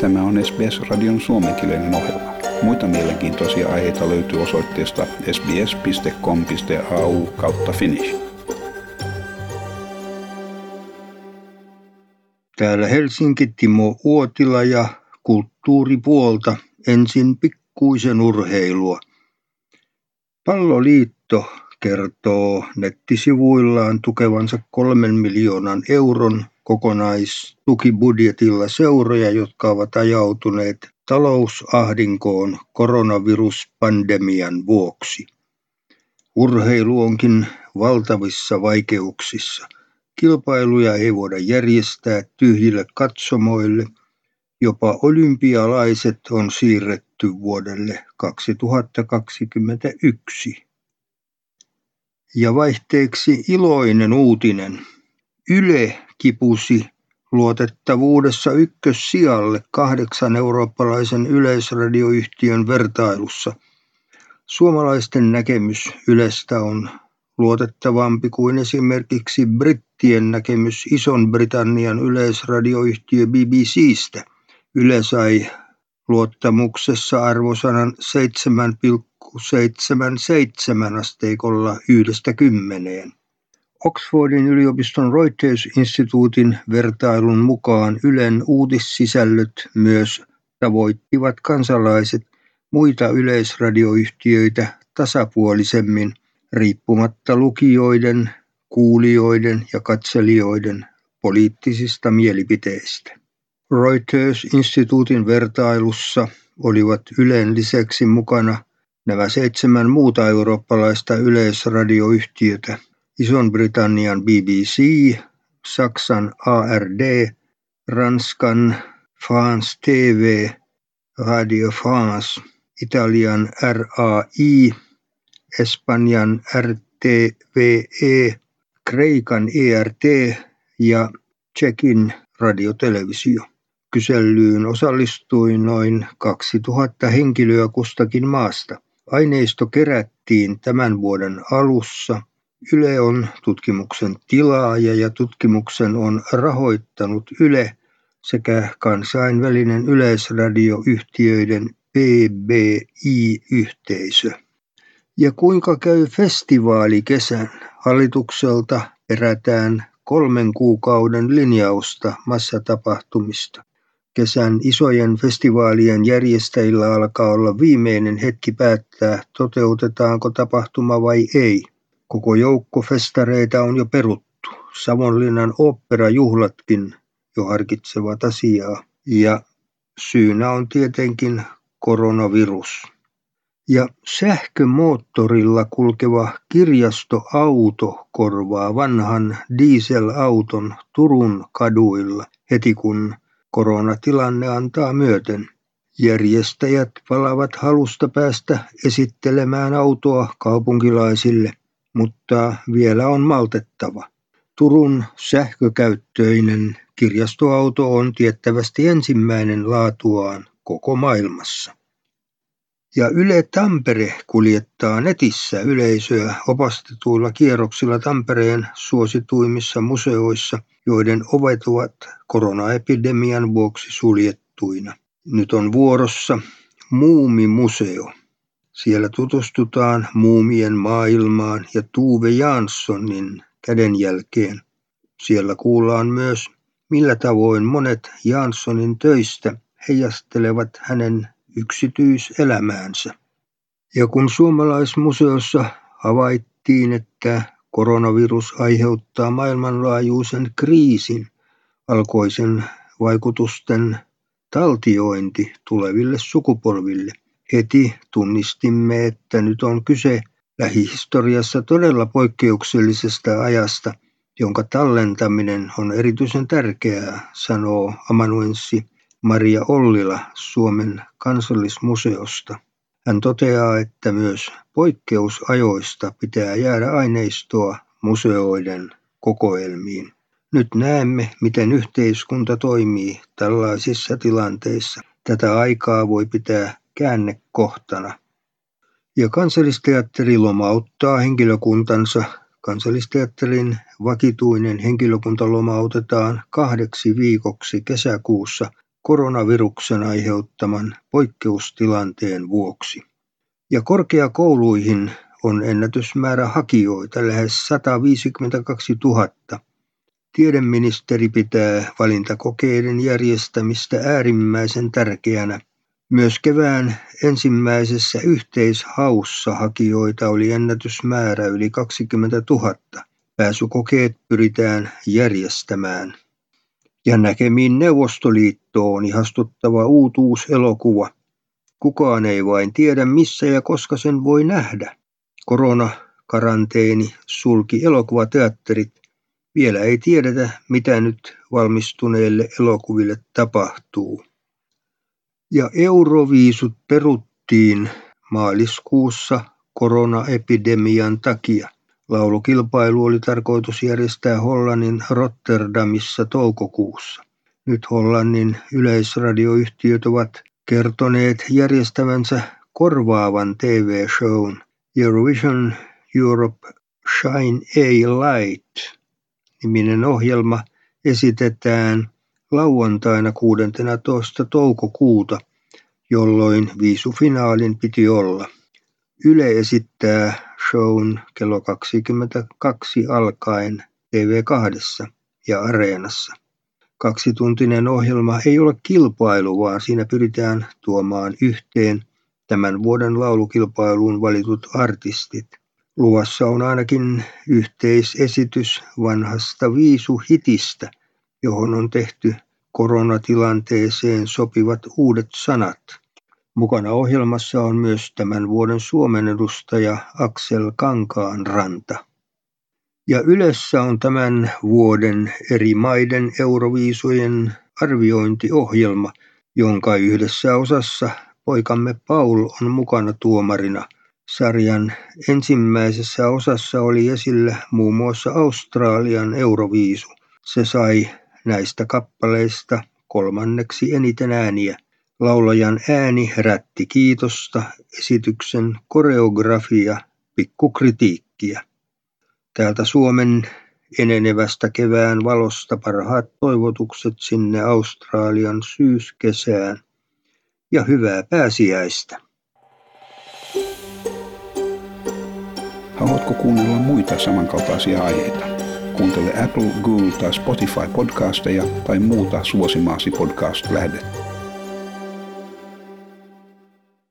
Tämä on SBS-radion suomenkielinen ohjelma. Muita mielenkiintoisia aiheita löytyy osoitteesta sbs.com.au kautta finnish. Täällä Helsinki Timo Uotila ja kulttuuripuolta ensin pikkuisen urheilua. Palloliitto kertoo nettisivuillaan tukevansa kolmen miljoonan euron kokonaistukibudjetilla seuroja, jotka ovat ajautuneet talousahdinkoon koronaviruspandemian vuoksi. Urheilu onkin valtavissa vaikeuksissa. Kilpailuja ei voida järjestää tyhjille katsomoille. Jopa olympialaiset on siirretty vuodelle 2021. Ja vaihteeksi iloinen uutinen. Yle kipusi luotettavuudessa ykkössijalle kahdeksan eurooppalaisen yleisradioyhtiön vertailussa. Suomalaisten näkemys Ylestä on luotettavampi kuin esimerkiksi brittien näkemys Ison-Britannian yleisradioyhtiö BBCstä. Yle sai luottamuksessa arvosanan 7,77 asteikolla yhdestä kymmeneen. Oxfordin yliopiston Reuters-instituutin vertailun mukaan Ylen uutissisällöt myös tavoittivat kansalaiset muita yleisradioyhtiöitä tasapuolisemmin riippumatta lukijoiden, kuulijoiden ja katselijoiden poliittisista mielipiteistä. Reuters-instituutin vertailussa olivat Ylen lisäksi mukana nämä seitsemän muuta eurooppalaista yleisradioyhtiötä – Ison-Britannian BBC, Saksan ARD, Ranskan France TV, Radio France, Italian RAI, Espanjan RTVE, Kreikan ERT ja Tsekin radiotelevisio. Kyselyyn osallistui noin 2000 henkilöä kustakin maasta. Aineisto kerättiin tämän vuoden alussa Yle on tutkimuksen tilaaja ja tutkimuksen on rahoittanut Yle sekä kansainvälinen yleisradioyhtiöiden PBI-yhteisö. Ja kuinka käy festivaalikesän? Hallitukselta perätään kolmen kuukauden linjausta massatapahtumista. Kesän isojen festivaalien järjestäjillä alkaa olla viimeinen hetki päättää, toteutetaanko tapahtuma vai ei. Koko joukko festareita on jo peruttu. Savonlinnan oopperajuhlatkin jo harkitsevat asiaa. Ja syynä on tietenkin koronavirus. Ja sähkömoottorilla kulkeva kirjastoauto korvaa vanhan dieselauton Turun kaduilla heti kun koronatilanne antaa myöten. Järjestäjät palavat halusta päästä esittelemään autoa kaupunkilaisille mutta vielä on maltettava. Turun sähkökäyttöinen kirjastoauto on tiettävästi ensimmäinen laatuaan koko maailmassa. Ja Yle Tampere kuljettaa netissä yleisöä opastetuilla kierroksilla Tampereen suosituimmissa museoissa, joiden ovet ovat koronaepidemian vuoksi suljettuina. Nyt on vuorossa Muumimuseo. Siellä tutustutaan muumien maailmaan ja Tuve Janssonin kädenjälkeen. Siellä kuullaan myös, millä tavoin monet Janssonin töistä heijastelevat hänen yksityiselämäänsä. Ja kun suomalaismuseossa havaittiin, että koronavirus aiheuttaa maailmanlaajuisen kriisin, alkoi sen vaikutusten taltiointi tuleville sukupolville. Heti tunnistimme, että nyt on kyse lähihistoriassa todella poikkeuksellisesta ajasta, jonka tallentaminen on erityisen tärkeää, sanoo amanuenssi Maria Ollila Suomen kansallismuseosta. Hän toteaa, että myös poikkeusajoista pitää jäädä aineistoa museoiden kokoelmiin. Nyt näemme, miten yhteiskunta toimii tällaisissa tilanteissa. Tätä aikaa voi pitää käännekohtana. Ja kansallisteatteri lomauttaa henkilökuntansa. Kansallisteatterin vakituinen henkilökunta lomautetaan kahdeksi viikoksi kesäkuussa koronaviruksen aiheuttaman poikkeustilanteen vuoksi. Ja korkeakouluihin on ennätysmäärä hakijoita lähes 152 000. Tiedeministeri pitää valintakokeiden järjestämistä äärimmäisen tärkeänä. Myös kevään ensimmäisessä yhteishaussa hakijoita oli ennätysmäärä yli 20 000. Pääsykokeet pyritään järjestämään. Ja näkemiin Neuvostoliittoon ihastuttava uutuus elokuva. Kukaan ei vain tiedä missä ja koska sen voi nähdä. Koronakaranteeni sulki elokuvateatterit. Vielä ei tiedetä, mitä nyt valmistuneille elokuville tapahtuu. Ja Euroviisut peruttiin maaliskuussa koronaepidemian takia. Laulukilpailu oli tarkoitus järjestää Hollannin Rotterdamissa toukokuussa. Nyt Hollannin yleisradioyhtiöt ovat kertoneet järjestävänsä korvaavan TV-shown Eurovision Europe Shine a Light niminen ohjelma esitetään lauantaina 16. toukokuuta, jolloin viisufinaalin piti olla. Yle esittää shown kello 22 alkaen TV2 ja Areenassa. Kaksituntinen ohjelma ei ole kilpailu, vaan siinä pyritään tuomaan yhteen tämän vuoden laulukilpailuun valitut artistit. Luvassa on ainakin yhteisesitys vanhasta viisuhitistä, johon on tehty koronatilanteeseen sopivat uudet sanat. Mukana ohjelmassa on myös tämän vuoden Suomen edustaja Aksel Kankaanranta. Ja Ylessä on tämän vuoden eri maiden euroviisujen arviointiohjelma, jonka yhdessä osassa poikamme Paul on mukana tuomarina. Sarjan ensimmäisessä osassa oli esillä muun muassa Australian euroviisu. Se sai näistä kappaleista kolmanneksi eniten ääniä. Laulajan ääni herätti kiitosta, esityksen koreografia pikkukritiikkiä. Täältä Suomen enenevästä kevään valosta parhaat toivotukset sinne Australian syyskesään ja hyvää pääsiäistä. Haluatko kuunnella muita samankaltaisia aiheita? Kuuntele Apple, Google tai Spotify podcasteja tai muuta suosimaasi podcast-lähdettä.